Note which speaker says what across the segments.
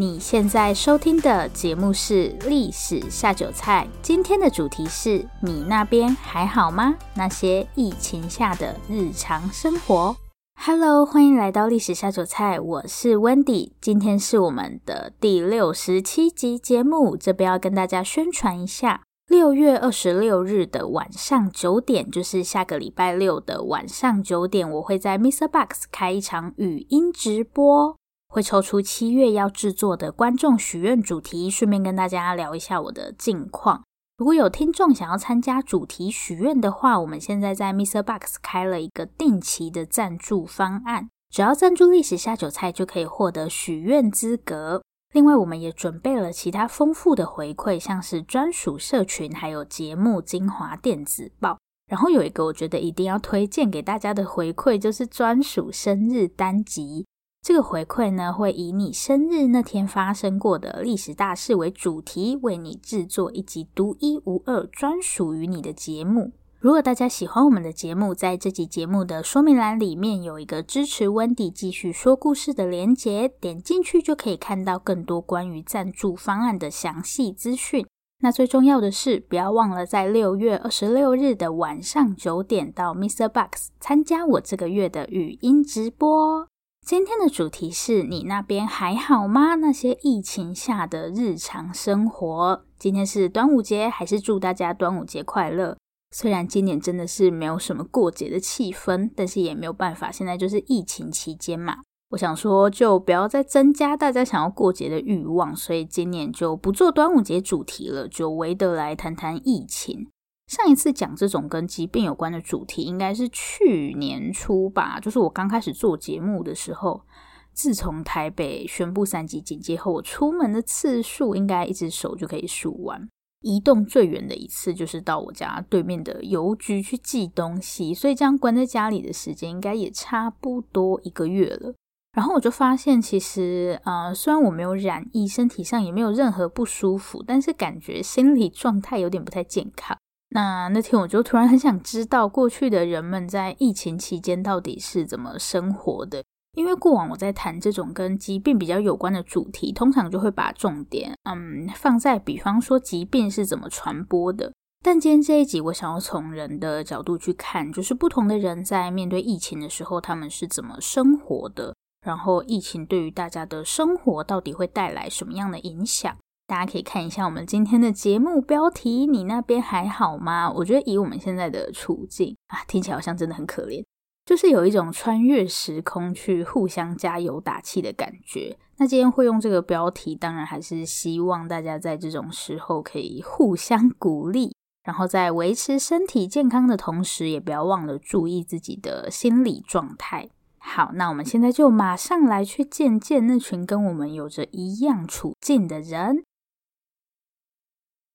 Speaker 1: 你现在收听的节目是《历史下酒菜》，今天的主题是你那边还好吗？那些疫情下的日常生活。Hello，欢迎来到《历史下酒菜》，我是 Wendy，今天是我们的第六十七集节目，这边要跟大家宣传一下，六月二十六日的晚上九点，就是下个礼拜六的晚上九点，我会在 Mr. Box 开一场语音直播。会抽出七月要制作的观众许愿主题，顺便跟大家聊一下我的近况。如果有听众想要参加主题许愿的话，我们现在在 Mr. Box 开了一个定期的赞助方案，只要赞助历史下酒菜就可以获得许愿资格。另外，我们也准备了其他丰富的回馈，像是专属社群，还有节目精华电子报。然后有一个我觉得一定要推荐给大家的回馈，就是专属生日单集。这个回馈呢，会以你生日那天发生过的历史大事为主题，为你制作一集独一无二、专属于你的节目。如果大家喜欢我们的节目，在这集节目的说明栏里面有一个支持 Wendy 继续说故事的连结，点进去就可以看到更多关于赞助方案的详细资讯。那最重要的是，不要忘了在六月二十六日的晚上九点到 MixerBox 参加我这个月的语音直播。今天的主题是你那边还好吗？那些疫情下的日常生活。今天是端午节，还是祝大家端午节快乐？虽然今年真的是没有什么过节的气氛，但是也没有办法，现在就是疫情期间嘛。我想说，就不要再增加大家想要过节的欲望，所以今年就不做端午节主题了，就唯得来谈谈疫情。上一次讲这种跟疾病有关的主题，应该是去年初吧。就是我刚开始做节目的时候，自从台北宣布三级警戒后，我出门的次数应该一只手就可以数完。移动最远的一次就是到我家对面的邮局去寄东西，所以这样关在家里的时间应该也差不多一个月了。然后我就发现，其实呃，虽然我没有染疫，身体上也没有任何不舒服，但是感觉心理状态有点不太健康。那那天我就突然很想知道，过去的人们在疫情期间到底是怎么生活的？因为过往我在谈这种跟疾病比较有关的主题，通常就会把重点嗯放在，比方说疾病是怎么传播的。但今天这一集，我想要从人的角度去看，就是不同的人在面对疫情的时候，他们是怎么生活的，然后疫情对于大家的生活到底会带来什么样的影响？大家可以看一下我们今天的节目标题，你那边还好吗？我觉得以我们现在的处境啊，听起来好像真的很可怜，就是有一种穿越时空去互相加油打气的感觉。那今天会用这个标题，当然还是希望大家在这种时候可以互相鼓励，然后在维持身体健康的同时，也不要忘了注意自己的心理状态。好，那我们现在就马上来去见见那群跟我们有着一样处境的人。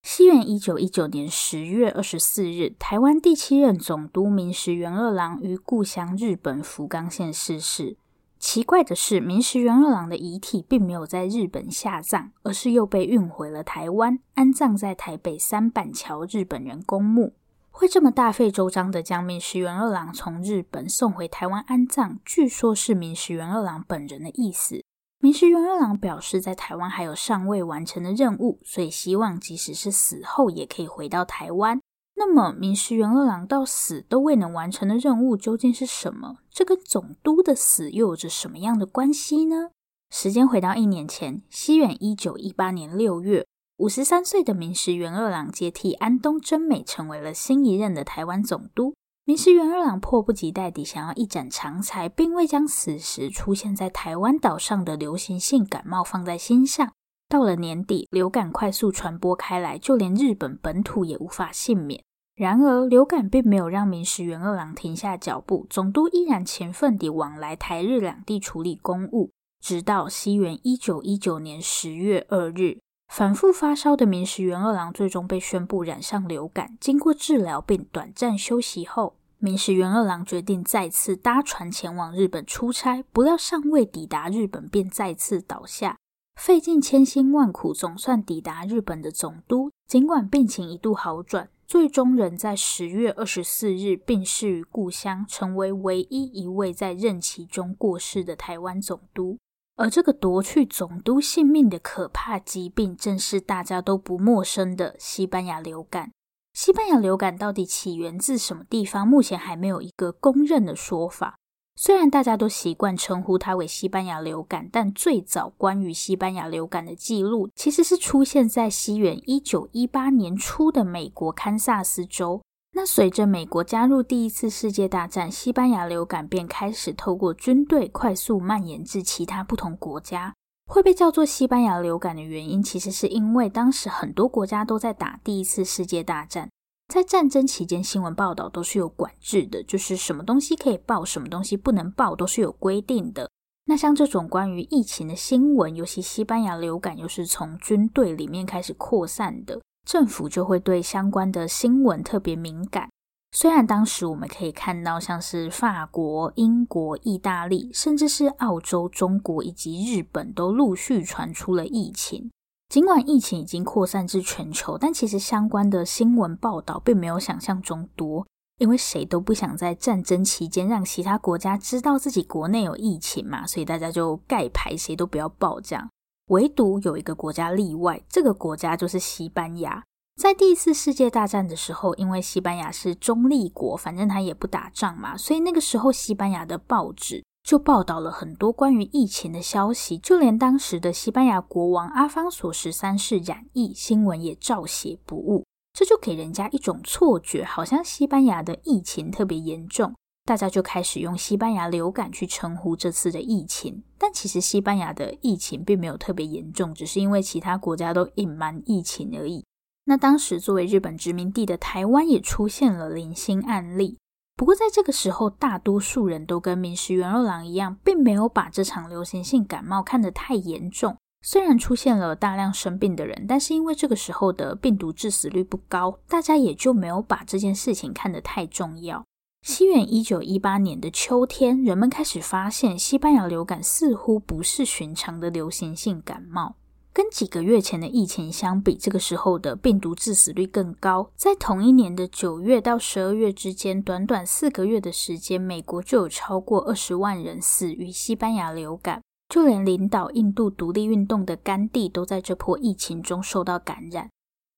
Speaker 1: 西元一九一九年十月二十四日，台湾第七任总督明石元二郎于故乡日本福冈县逝世。奇怪的是，明石元二郎的遗体并没有在日本下葬，而是又被运回了台湾，安葬在台北三板桥日本人公墓。会这么大费周章的将明石元二郎从日本送回台湾安葬，据说是明石元二郎本人的意思。明石元二郎表示，在台湾还有尚未完成的任务，所以希望即使是死后也可以回到台湾。那么，明石元二郎到死都未能完成的任务究竟是什么？这跟总督的死又有着什么样的关系呢？时间回到一年前，西元一九一八年六月，五十三岁的明石元二郎接替安东真美，成为了新一任的台湾总督。明石元二郎迫不及待地想要一展长才，并未将此时出现在台湾岛上的流行性感冒放在心上。到了年底，流感快速传播开来，就连日本本土也无法幸免。然而，流感并没有让明石元二郎停下脚步，总督依然勤奋地往来台日两地处理公务，直到西元一九一九年十月二日。反复发烧的明石元二郎最终被宣布染上流感。经过治疗并短暂休息后，明石元二郎决定再次搭船前往日本出差。不料尚未抵达日本，便再次倒下。费尽千辛万苦，总算抵达日本的总督，尽管病情一度好转，最终仍在十月二十四日病逝于故乡，成为唯一一位在任期中过世的台湾总督。而这个夺去总督性命的可怕疾病，正是大家都不陌生的西班牙流感。西班牙流感到底起源自什么地方？目前还没有一个公认的说法。虽然大家都习惯称呼它为西班牙流感，但最早关于西班牙流感的记录，其实是出现在西元一九一八年初的美国堪萨斯州。那随着美国加入第一次世界大战，西班牙流感便开始透过军队快速蔓延至其他不同国家。会被叫做西班牙流感的原因，其实是因为当时很多国家都在打第一次世界大战。在战争期间，新闻报道都是有管制的，就是什么东西可以报，什么东西不能报，都是有规定的。那像这种关于疫情的新闻，尤其西班牙流感又是从军队里面开始扩散的，政府就会对相关的新闻特别敏感。虽然当时我们可以看到，像是法国、英国、意大利，甚至是澳洲、中国以及日本，都陆续传出了疫情。尽管疫情已经扩散至全球，但其实相关的新闻报道并没有想象中多，因为谁都不想在战争期间让其他国家知道自己国内有疫情嘛，所以大家就盖牌，谁都不要报这样。唯独有一个国家例外，这个国家就是西班牙。在第一次世界大战的时候，因为西班牙是中立国，反正他也不打仗嘛，所以那个时候西班牙的报纸。就报道了很多关于疫情的消息，就连当时的西班牙国王阿方索十三世染疫，新闻也照写不误。这就给人家一种错觉，好像西班牙的疫情特别严重，大家就开始用西班牙流感去称呼这次的疫情。但其实西班牙的疫情并没有特别严重，只是因为其他国家都隐瞒疫情而已。那当时作为日本殖民地的台湾也出现了零星案例。不过，在这个时候，大多数人都跟明石元二郎一样，并没有把这场流行性感冒看得太严重。虽然出现了大量生病的人，但是因为这个时候的病毒致死率不高，大家也就没有把这件事情看得太重要。西元一九一八年的秋天，人们开始发现，西班牙流感似乎不是寻常的流行性感冒。跟几个月前的疫情相比，这个时候的病毒致死率更高。在同一年的九月到十二月之间，短短四个月的时间，美国就有超过二十万人死于西班牙流感。就连领导印度独立运动的甘地都在这波疫情中受到感染。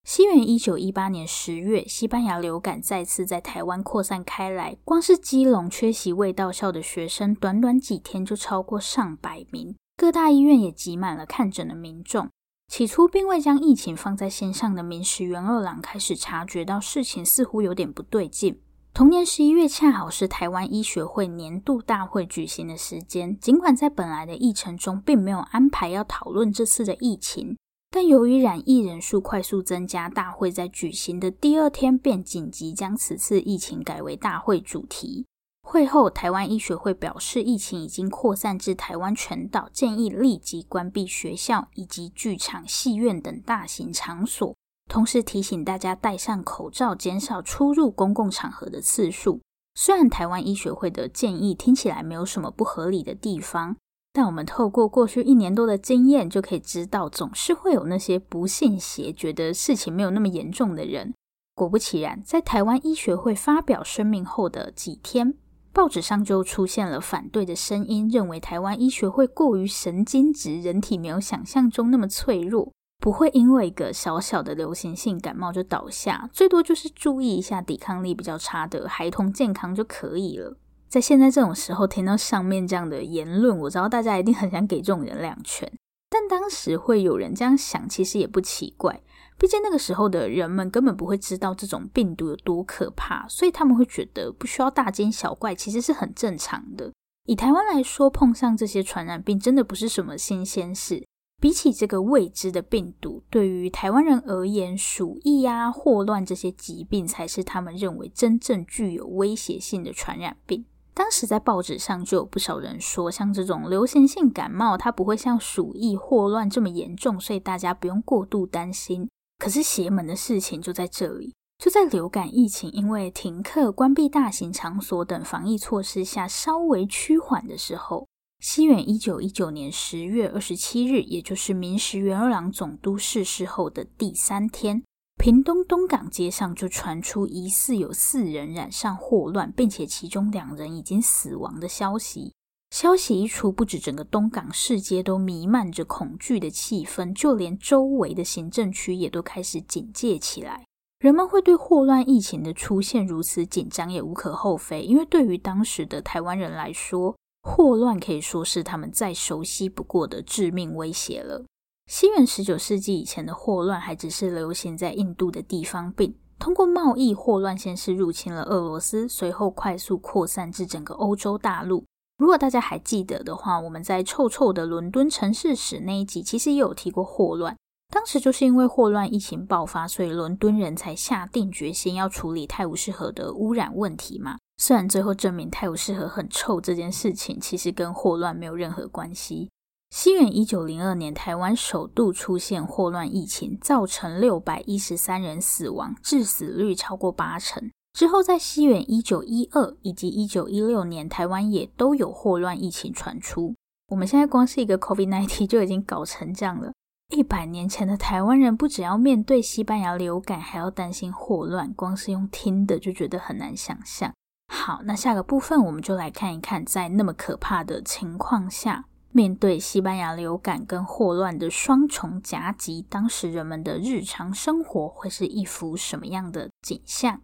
Speaker 1: 西元一九一八年十月，西班牙流感再次在台湾扩散开来，光是基隆缺席未到校的学生，短短几天就超过上百名。各大医院也挤满了看诊的民众。起初并未将疫情放在心上的明石元二郎开始察觉到事情似乎有点不对劲。同年十一月，恰好是台湾医学会年度大会举行的时间。尽管在本来的议程中并没有安排要讨论这次的疫情，但由于染疫人数快速增加，大会在举行的第二天便紧急将此次疫情改为大会主题。会后，台湾医学会表示，疫情已经扩散至台湾全岛，建议立即关闭学校以及剧场、戏院等大型场所，同时提醒大家戴上口罩，减少出入公共场合的次数。虽然台湾医学会的建议听起来没有什么不合理的地方，但我们透过过去一年多的经验，就可以知道，总是会有那些不信邪、觉得事情没有那么严重的人。果不其然，在台湾医学会发表声明后的几天，报纸上就出现了反对的声音，认为台湾医学会过于神经质，人体没有想象中那么脆弱，不会因为一个小小的流行性感冒就倒下，最多就是注意一下抵抗力比较差的孩童健康就可以了。在现在这种时候听到上面这样的言论，我知道大家一定很想给这种人两拳，但当时会有人这样想，其实也不奇怪。毕竟那个时候的人们根本不会知道这种病毒有多可怕，所以他们会觉得不需要大惊小怪，其实是很正常的。以台湾来说，碰上这些传染病真的不是什么新鲜事。比起这个未知的病毒，对于台湾人而言，鼠疫啊、霍乱这些疾病才是他们认为真正具有威胁性的传染病。当时在报纸上就有不少人说，像这种流行性感冒，它不会像鼠疫、霍乱这么严重，所以大家不用过度担心。可是邪门的事情就在这里，就在流感疫情因为停课、关闭大型场所等防疫措施下稍微趋缓的时候，西元一九一九年十月二十七日，也就是明石元二郎总督逝世后的第三天，屏东东港街上就传出疑似有四人染上霍乱，并且其中两人已经死亡的消息。消息一出，不止整个东港市街都弥漫着恐惧的气氛，就连周围的行政区也都开始警戒起来。人们会对霍乱疫情的出现如此紧张，也无可厚非，因为对于当时的台湾人来说，霍乱可以说是他们再熟悉不过的致命威胁了。西元十九世纪以前的霍乱还只是流行在印度的地方病，通过贸易，霍乱先是入侵了俄罗斯，随后快速扩散至整个欧洲大陆。如果大家还记得的话，我们在臭臭的伦敦城市史那一集，其实也有提过霍乱。当时就是因为霍乱疫情爆发，所以伦敦人才下定决心要处理泰晤士河的污染问题嘛。虽然最后证明泰晤士河很臭这件事情，其实跟霍乱没有任何关系。西元一九零二年，台湾首度出现霍乱疫情，造成六百一十三人死亡，致死率超过八成。之后，在西元一九一二以及一九一六年，台湾也都有霍乱疫情传出。我们现在光是一个 COVID-19 就已经搞成这样了。一百年前的台湾人，不只要面对西班牙流感，还要担心霍乱，光是用听的就觉得很难想象。好，那下个部分我们就来看一看，在那么可怕的情况下。面对西班牙流感跟霍乱的双重夹击，当时人们的日常生活会是一幅什么样的景象？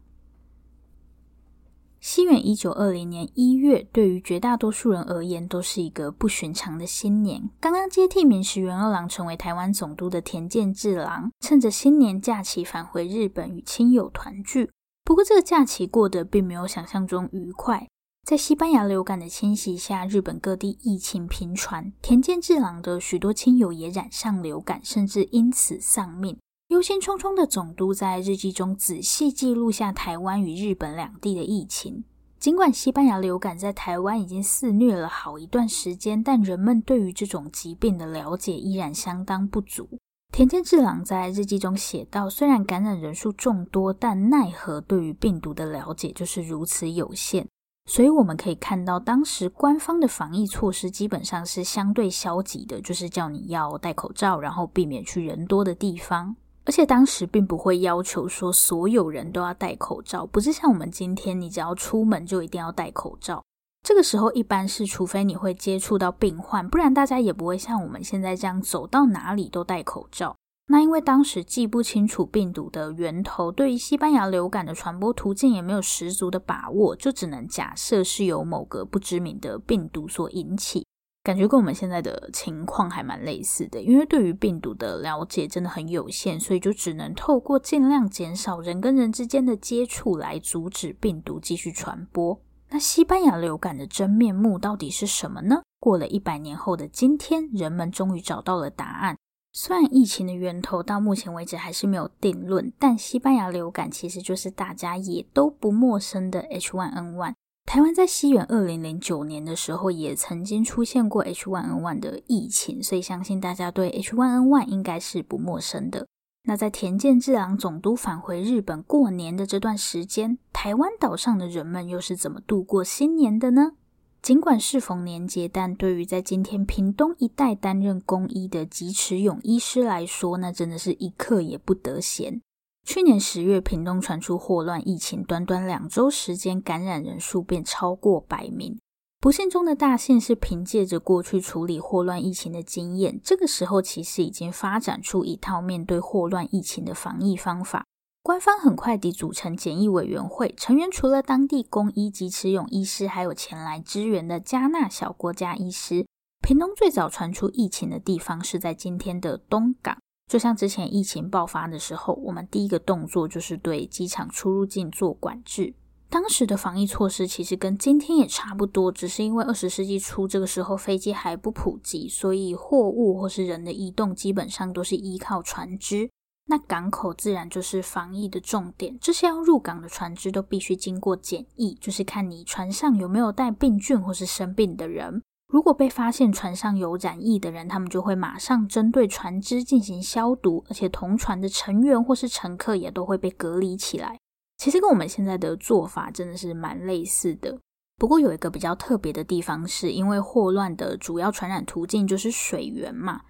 Speaker 1: 西元一九二零年一月，对于绝大多数人而言，都是一个不寻常的新年。刚刚接替明石元二郎成为台湾总督的田健治郎，趁着新年假期返回日本与亲友团聚。不过，这个假期过得并没有想象中愉快。在西班牙流感的侵袭下，日本各地疫情频传，田健治郎的许多亲友也染上流感，甚至因此丧命。忧心忡忡的总督在日记中仔细记录下台湾与日本两地的疫情。尽管西班牙流感在台湾已经肆虐了好一段时间，但人们对于这种疾病的了解依然相当不足。田健治郎在日记中写道：“虽然感染人数众多，但奈何对于病毒的了解就是如此有限。”所以我们可以看到，当时官方的防疫措施基本上是相对消极的，就是叫你要戴口罩，然后避免去人多的地方。而且当时并不会要求说所有人都要戴口罩，不是像我们今天，你只要出门就一定要戴口罩。这个时候一般是，除非你会接触到病患，不然大家也不会像我们现在这样走到哪里都戴口罩。那因为当时既不清楚病毒的源头，对于西班牙流感的传播途径也没有十足的把握，就只能假设是由某个不知名的病毒所引起。感觉跟我们现在的情况还蛮类似的，因为对于病毒的了解真的很有限，所以就只能透过尽量减少人跟人之间的接触来阻止病毒继续传播。那西班牙流感的真面目到底是什么呢？过了一百年后的今天，人们终于找到了答案。虽然疫情的源头到目前为止还是没有定论，但西班牙流感其实就是大家也都不陌生的 H1N1。台湾在西元二零零九年的时候也曾经出现过 H1N1 的疫情，所以相信大家对 H1N1 应该是不陌生的。那在田健治郎总督返回日本过年的这段时间，台湾岛上的人们又是怎么度过新年的呢？尽管适逢年节，但对于在今天屏东一带担任公医的吉池勇医师来说，那真的是一刻也不得闲。去年十月，屏东传出霍乱疫情，短短两周时间，感染人数便超过百名。不幸中的大幸是，凭借着过去处理霍乱疫情的经验，这个时候其实已经发展出一套面对霍乱疫情的防疫方法。官方很快地组成检疫委员会，成员除了当地公医及持勇医师，还有前来支援的加纳小国家医师。屏东最早传出疫情的地方是在今天的东港，就像之前疫情爆发的时候，我们第一个动作就是对机场出入境做管制。当时的防疫措施其实跟今天也差不多，只是因为二十世纪初这个时候飞机还不普及，所以货物或是人的移动基本上都是依靠船只。那港口自然就是防疫的重点，这些要入港的船只都必须经过检疫，就是看你船上有没有带病菌或是生病的人。如果被发现船上有染疫的人，他们就会马上针对船只进行消毒，而且同船的成员或是乘客也都会被隔离起来。其实跟我们现在的做法真的是蛮类似的。不过有一个比较特别的地方是，因为霍乱的主要传染途径就是水源嘛。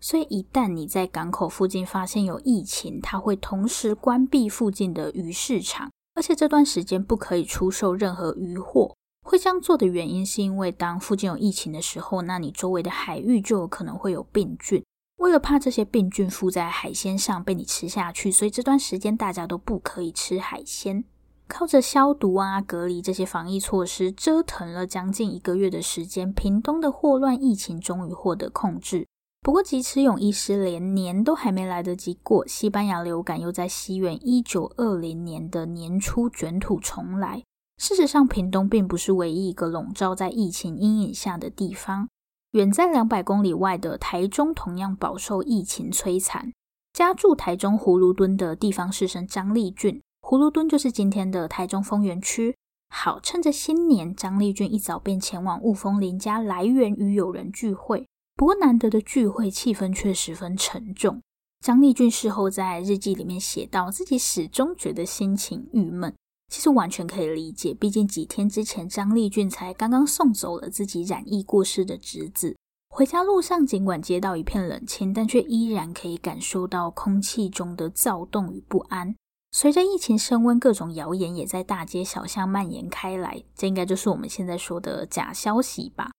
Speaker 1: 所以，一旦你在港口附近发现有疫情，它会同时关闭附近的鱼市场，而且这段时间不可以出售任何鱼货。会这样做的原因是因为当附近有疫情的时候，那你周围的海域就有可能会有病菌。为了怕这些病菌附在海鲜上被你吃下去，所以这段时间大家都不可以吃海鲜。靠着消毒啊、隔离这些防疫措施，折腾了将近一个月的时间，屏东的霍乱疫情终于获得控制。不过，即使勇医师连年都还没来得及过，西班牙流感又在西元一九二零年的年初卷土重来。事实上，屏东并不是唯一一个笼罩在疫情阴影下的地方，远在两百公里外的台中同样饱受疫情摧残。家住台中葫芦墩的地方士绅张丽俊。葫芦墩就是今天的台中丰原区。好，趁着新年，张丽俊一早便前往雾峰林家来源与友人聚会。不过难得的聚会气氛却十分沉重。张丽君事后在日记里面写道，自己始终觉得心情郁闷。其实完全可以理解，毕竟几天之前张丽君才刚刚送走了自己染疫过世的侄子。回家路上，尽管街道一片冷清，但却依然可以感受到空气中的躁动与不安。随着疫情升温，各种谣言也在大街小巷蔓延开来。这应该就是我们现在说的假消息吧？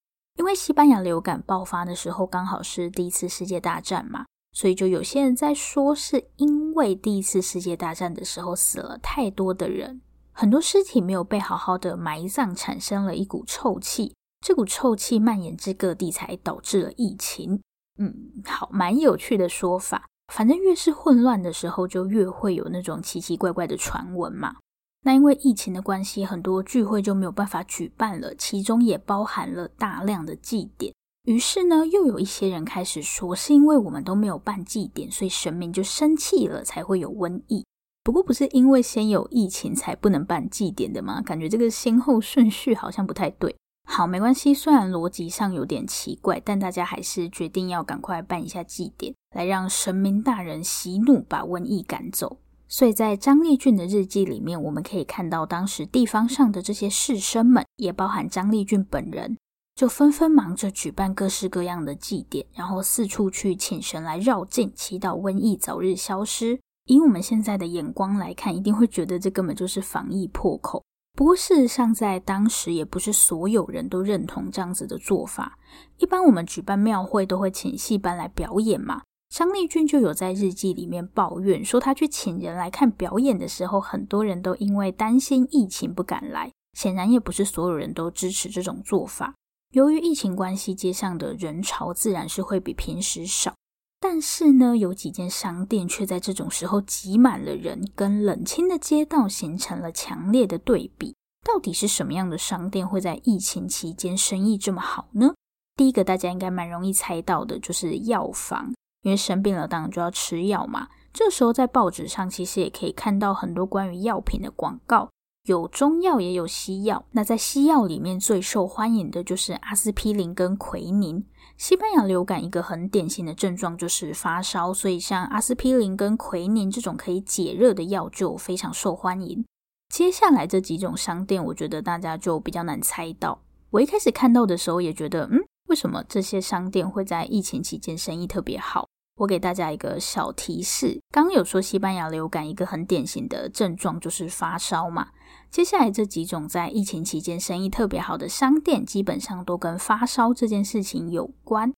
Speaker 1: 因为西班牙流感爆发的时候刚好是第一次世界大战嘛，所以就有些人在说，是因为第一次世界大战的时候死了太多的人，很多尸体没有被好好的埋葬，产生了一股臭气，这股臭气蔓延至各地，才导致了疫情。嗯，好，蛮有趣的说法。反正越是混乱的时候，就越会有那种奇奇怪怪的传闻嘛。那因为疫情的关系，很多聚会就没有办法举办了，其中也包含了大量的祭典。于是呢，又有一些人开始说，是因为我们都没有办祭典，所以神明就生气了，才会有瘟疫。不过不是因为先有疫情才不能办祭典的吗？感觉这个先后顺序好像不太对。好，没关系。虽然逻辑上有点奇怪，但大家还是决定要赶快办一下祭典，来让神明大人息怒，把瘟疫赶走。所以在张丽俊的日记里面，我们可以看到当时地方上的这些士绅们，也包含张丽俊本人，就纷纷忙着举办各式各样的祭典，然后四处去请神来绕境，祈祷瘟疫早日消失。以我们现在的眼光来看，一定会觉得这根本就是防疫破口。不过，事实上，在当时也不是所有人都认同这样子的做法。一般我们举办庙会都会请戏班来表演嘛。张丽君就有在日记里面抱怨说，他去请人来看表演的时候，很多人都因为担心疫情不敢来。显然，也不是所有人都支持这种做法。由于疫情关系，街上的人潮自然是会比平时少。但是呢，有几间商店却在这种时候挤满了人，跟冷清的街道形成了强烈的对比。到底是什么样的商店会在疫情期间生意这么好呢？第一个大家应该蛮容易猜到的，就是药房，因为生病了当然就要吃药嘛。这时候在报纸上其实也可以看到很多关于药品的广告。有中药也有西药，那在西药里面最受欢迎的就是阿司匹林跟奎宁。西班牙流感一个很典型的症状就是发烧，所以像阿司匹林跟奎宁这种可以解热的药就非常受欢迎。接下来这几种商店，我觉得大家就比较难猜到。我一开始看到的时候也觉得，嗯，为什么这些商店会在疫情期间生意特别好？我给大家一个小提示，刚有说西班牙流感一个很典型的症状就是发烧嘛。接下来这几种在疫情期间生意特别好的商店，基本上都跟发烧这件事情有关。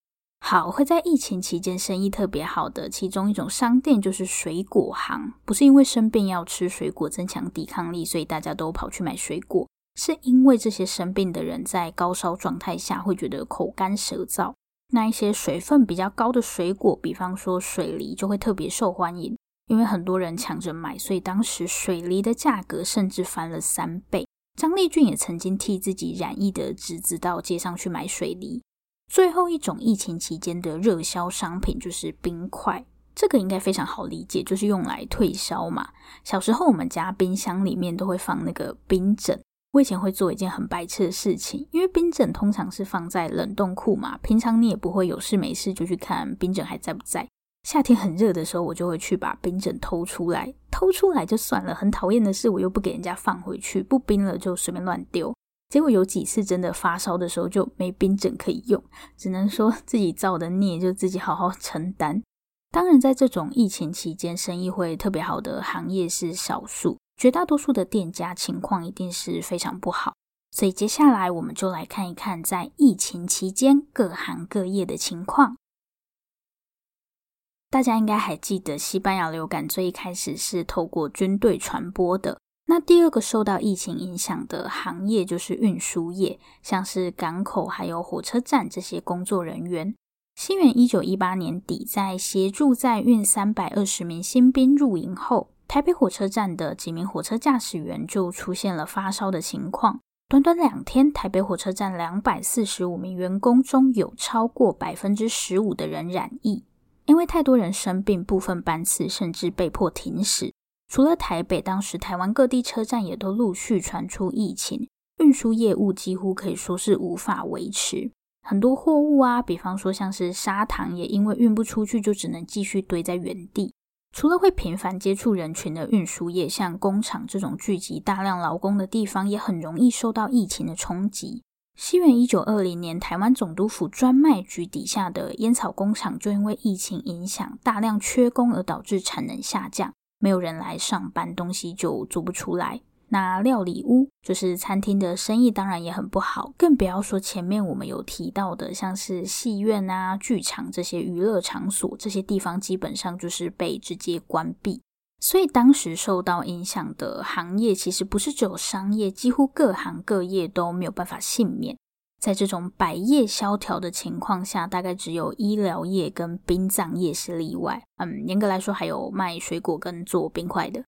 Speaker 1: 好，会在疫情期间生意特别好的其中一种商店就是水果行，不是因为生病要吃水果增强抵抗力，所以大家都跑去买水果，是因为这些生病的人在高烧状态下会觉得口干舌燥。那一些水分比较高的水果，比方说水梨，就会特别受欢迎，因为很多人抢着买，所以当时水梨的价格甚至翻了三倍。张丽俊也曾经替自己染疫的侄子到街上去买水梨。最后一种疫情期间的热销商品就是冰块，这个应该非常好理解，就是用来退烧嘛。小时候我们家冰箱里面都会放那个冰枕。我以前会做一件很白痴的事情，因为冰枕通常是放在冷冻库嘛，平常你也不会有事没事就去看冰枕还在不在。夏天很热的时候，我就会去把冰枕偷出来，偷出来就算了，很讨厌的是我又不给人家放回去，不冰了就随便乱丢。结果有几次真的发烧的时候就没冰枕可以用，只能说自己造的孽就自己好好承担。当然，在这种疫情期间，生意会特别好的行业是少数。绝大多数的店家情况一定是非常不好。所以接下来我们就来看一看在疫情期间各行各业的情况。大家应该还记得，西班牙流感最一开始是透过军队传播的。那第二个受到疫情影响的行业就是运输业，像是港口还有火车站这些工作人员。西元一九一八年底，在协助载运三百二十名新兵入营后，台北火车站的几名火车驾驶员就出现了发烧的情况。短短两天，台北火车站两百四十五名员工中有超过百分之十五的人染疫。因为太多人生病，部分班次甚至被迫停驶。除了台北，当时台湾各地车站也都陆续传出疫情，运输业务几乎可以说是无法维持。很多货物啊，比方说像是砂糖，也因为运不出去，就只能继续堆在原地。除了会频繁接触人群的运输业，像工厂这种聚集大量劳工的地方，也很容易受到疫情的冲击。西元一九二零年，台湾总督府专卖局底下的烟草工厂就因为疫情影响，大量缺工而导致产能下降，没有人来上班，东西就做不出来。那料理屋就是餐厅的生意，当然也很不好，更不要说前面我们有提到的，像是戏院啊、剧场这些娱乐场所，这些地方基本上就是被直接关闭。所以当时受到影响的行业，其实不是只有商业，几乎各行各业都没有办法幸免。在这种百业萧条的情况下，大概只有医疗业跟殡葬业是例外。嗯，严格来说，还有卖水果跟做冰块的。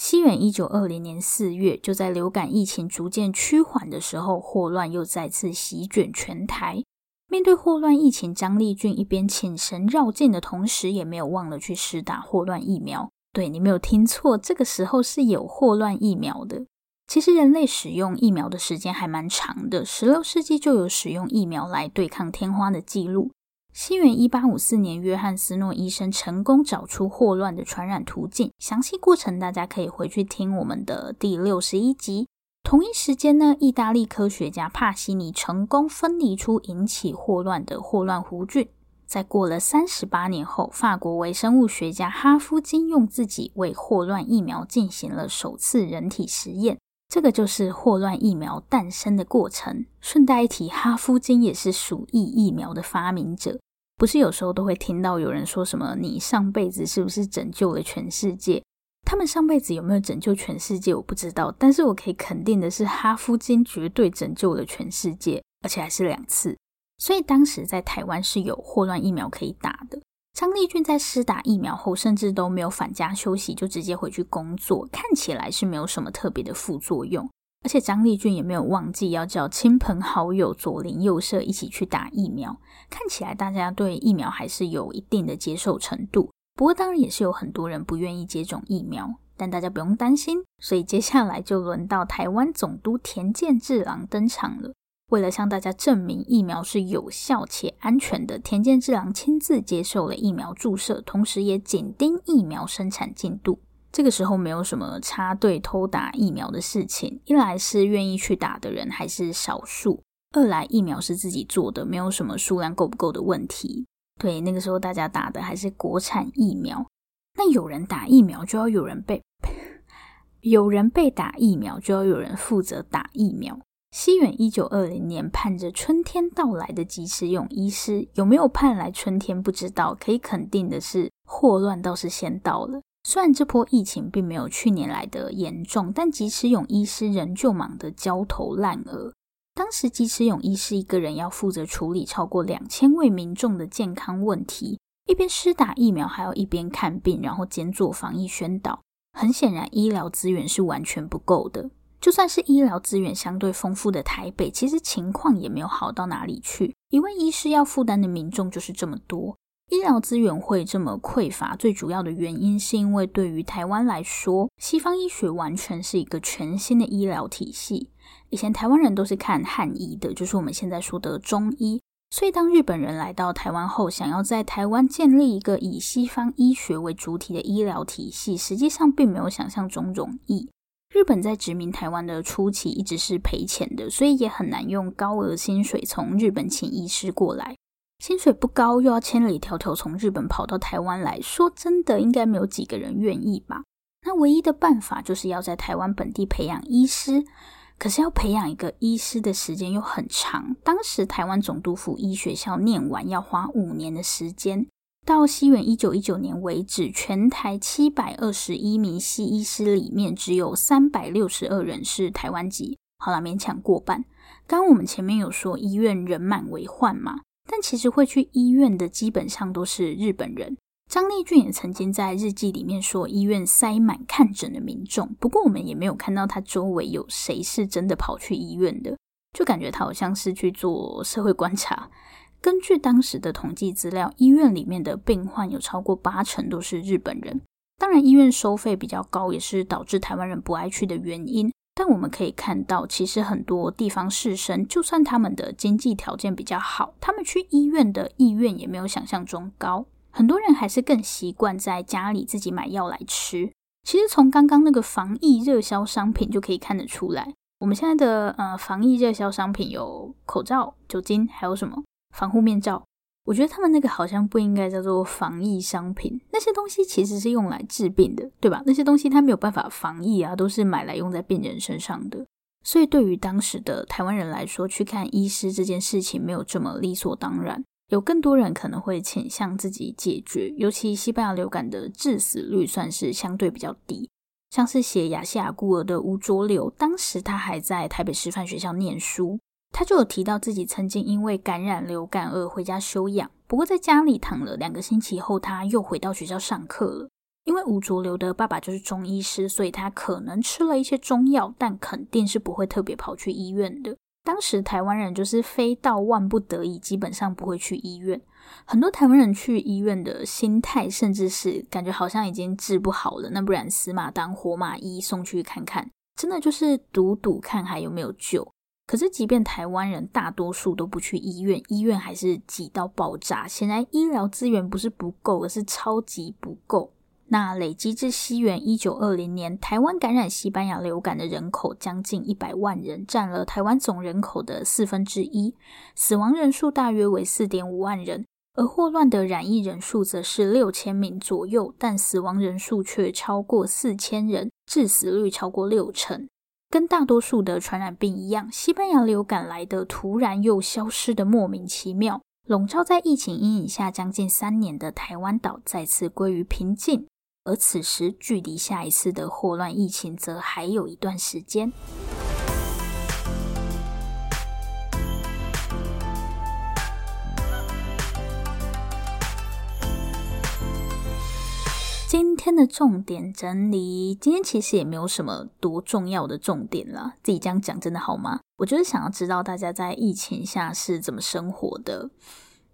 Speaker 1: 西元一九二零年四月，就在流感疫情逐渐趋缓的时候，霍乱又再次席卷全台。面对霍乱疫情，张立俊一边请神绕境的同时，也没有忘了去施打霍乱疫苗。对，你没有听错，这个时候是有霍乱疫苗的。其实人类使用疫苗的时间还蛮长的，十六世纪就有使用疫苗来对抗天花的记录。西元一八五四年，约翰斯诺医生成功找出霍乱的传染途径，详细过程大家可以回去听我们的第六十一集。同一时间呢，意大利科学家帕西尼成功分离出引起霍乱的霍乱弧菌。在过了三十八年后，法国微生物学家哈夫金用自己为霍乱疫苗进行了首次人体实验，这个就是霍乱疫苗诞生的过程。顺带一提，哈夫金也是鼠疫疫苗的发明者。不是有时候都会听到有人说什么“你上辈子是不是拯救了全世界？”他们上辈子有没有拯救全世界，我不知道。但是我可以肯定的是，哈夫金绝对拯救了全世界，而且还是两次。所以当时在台湾是有霍乱疫苗可以打的。张丽俊在施打疫苗后，甚至都没有返家休息，就直接回去工作，看起来是没有什么特别的副作用。而且张丽俊也没有忘记要叫亲朋好友左邻右舍一起去打疫苗，看起来大家对疫苗还是有一定的接受程度。不过当然也是有很多人不愿意接种疫苗，但大家不用担心。所以接下来就轮到台湾总督田健治郎登场了。为了向大家证明疫苗是有效且安全的，田健治郎亲自接受了疫苗注射，同时也紧盯疫苗生产进度。这个时候没有什么插队偷打疫苗的事情，一来是愿意去打的人还是少数，二来疫苗是自己做的，没有什么数量够不够的问题。对，那个时候大家打的还是国产疫苗。那有人打疫苗，就要有人被，有人被打疫苗，就要有人负责打疫苗。西元一九二零年，盼着春天到来的及时雨医师有没有盼来春天不知道，可以肯定的是，霍乱倒是先到了。虽然这波疫情并没有去年来的严重，但吉时勇医师仍旧忙得焦头烂额。当时吉时勇医师一个人要负责处理超过两千位民众的健康问题，一边施打疫苗，还要一边看病，然后兼做防疫宣导。很显然，医疗资源是完全不够的。就算是医疗资源相对丰富的台北，其实情况也没有好到哪里去。一位医师要负担的民众就是这么多，医疗资源会这么匮乏，最主要的原因是因为对于台湾来说，西方医学完全是一个全新的医疗体系。以前台湾人都是看汉医的，就是我们现在说的中医。所以当日本人来到台湾后，想要在台湾建立一个以西方医学为主体的医疗体系，实际上并没有想象中容易。日本在殖民台湾的初期一直是赔钱的，所以也很难用高额薪水从日本请医师过来。薪水不高，又要千里迢迢从日本跑到台湾来，说真的，应该没有几个人愿意吧？那唯一的办法就是要在台湾本地培养医师。可是要培养一个医师的时间又很长。当时台湾总督府医学校念完要花五年的时间。到西元一九一九年为止，全台七百二十一名西医师里面，只有三百六十二人是台湾籍。好了，勉强过半。刚我们前面有说医院人满为患嘛，但其实会去医院的基本上都是日本人。张丽俊也曾经在日记里面说，医院塞满看诊的民众。不过我们也没有看到他周围有谁是真的跑去医院的，就感觉他好像是去做社会观察。根据当时的统计资料，医院里面的病患有超过八成都是日本人。当然，医院收费比较高，也是导致台湾人不爱去的原因。但我们可以看到，其实很多地方士绅，就算他们的经济条件比较好，他们去医院的意愿也没有想象中高。很多人还是更习惯在家里自己买药来吃。其实从刚刚那个防疫热销商品就可以看得出来，我们现在的呃防疫热销商品有口罩、酒精，还有什么？防护面罩，我觉得他们那个好像不应该叫做防疫商品，那些东西其实是用来治病的，对吧？那些东西它没有办法防疫啊，都是买来用在病人身上的。所以对于当时的台湾人来说，去看医师这件事情没有这么理所当然，有更多人可能会倾向自己解决。尤其西班牙流感的致死率算是相对比较低，像是写《亚细亚孤儿》的吴浊流，当时他还在台北师范学校念书。他就有提到自己曾经因为感染流感而回家休养，不过在家里躺了两个星期后，他又回到学校上课了。因为吴浊流的爸爸就是中医师，所以他可能吃了一些中药，但肯定是不会特别跑去医院的。当时台湾人就是非到万不得已，基本上不会去医院。很多台湾人去医院的心态，甚至是感觉好像已经治不好了，那不然死马当活马医，送去看看，真的就是赌赌看还有没有救。可是，即便台湾人大多数都不去医院，医院还是挤到爆炸。显然，医疗资源不是不够，而是超级不够。那累积至西元一九二零年，台湾感染西班牙流感的人口将近一百万人，占了台湾总人口的四分之一，死亡人数大约为四点五万人。而霍乱的染疫人数则是六千名左右，但死亡人数却超过四千人，致死率超过六成。跟大多数的传染病一样，西班牙流感来的突然又消失的莫名其妙，笼罩在疫情阴影下将近三年的台湾岛再次归于平静。而此时，距离下一次的霍乱疫情则还有一段时间。天的重点整理，今天其实也没有什么多重要的重点了。自己这样讲真的好吗？我就是想要知道大家在疫情下是怎么生活的。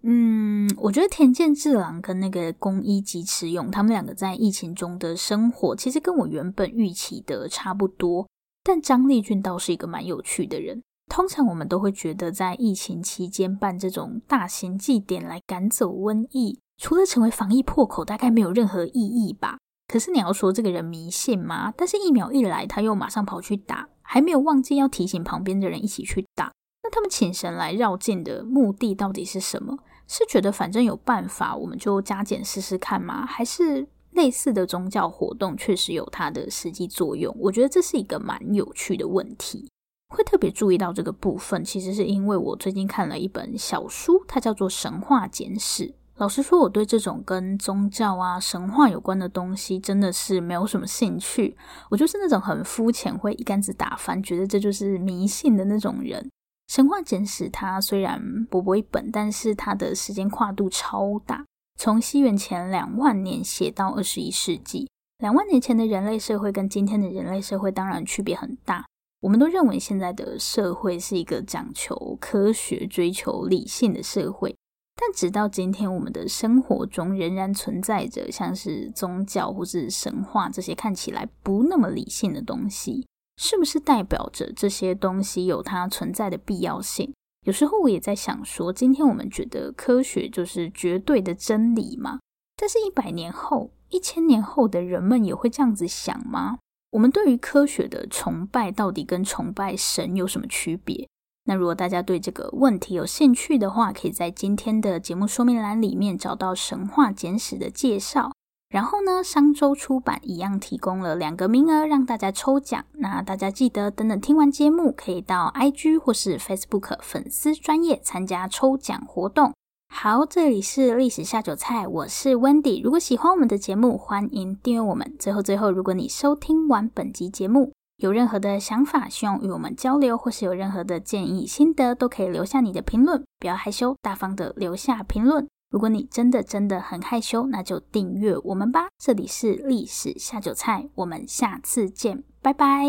Speaker 1: 嗯，我觉得田健治郎跟那个宫一吉持勇，他们两个在疫情中的生活，其实跟我原本预期的差不多。但张丽君倒是一个蛮有趣的人。通常我们都会觉得，在疫情期间办这种大型祭典来赶走瘟疫。除了成为防疫破口，大概没有任何意义吧。可是你要说这个人迷信吗？但是疫苗一来，他又马上跑去打，还没有忘记要提醒旁边的人一起去打。那他们请神来绕境的目的到底是什么？是觉得反正有办法，我们就加减试试看吗？还是类似的宗教活动确实有它的实际作用？我觉得这是一个蛮有趣的问题。会特别注意到这个部分，其实是因为我最近看了一本小书，它叫做《神话简史》。老实说，我对这种跟宗教啊、神话有关的东西真的是没有什么兴趣。我就是那种很肤浅，会一竿子打翻，觉得这就是迷信的那种人。神话简史它虽然薄薄一本，但是它的时间跨度超大，从西元前两万年写到二十一世纪。两万年前的人类社会跟今天的人类社会当然区别很大。我们都认为现在的社会是一个讲求科学、追求理性的社会。但直到今天，我们的生活中仍然存在着像是宗教或是神话这些看起来不那么理性的东西，是不是代表着这些东西有它存在的必要性？有时候我也在想说，今天我们觉得科学就是绝对的真理吗？但是，一百年后、一千年后的人们也会这样子想吗？我们对于科学的崇拜到底跟崇拜神有什么区别？那如果大家对这个问题有兴趣的话，可以在今天的节目说明栏里面找到《神话简史》的介绍。然后呢，商周出版一样提供了两个名额让大家抽奖。那大家记得等等听完节目，可以到 IG 或是 Facebook 粉丝专业参加抽奖活动。好，这里是历史下酒菜，我是 Wendy。如果喜欢我们的节目，欢迎订阅我们。最后，最后，如果你收听完本集节目，有任何的想法，希望与我们交流，或是有任何的建议、心得，都可以留下你的评论，不要害羞，大方的留下评论。如果你真的真的很害羞，那就订阅我们吧。这里是历史下酒菜，我们下次见，拜拜。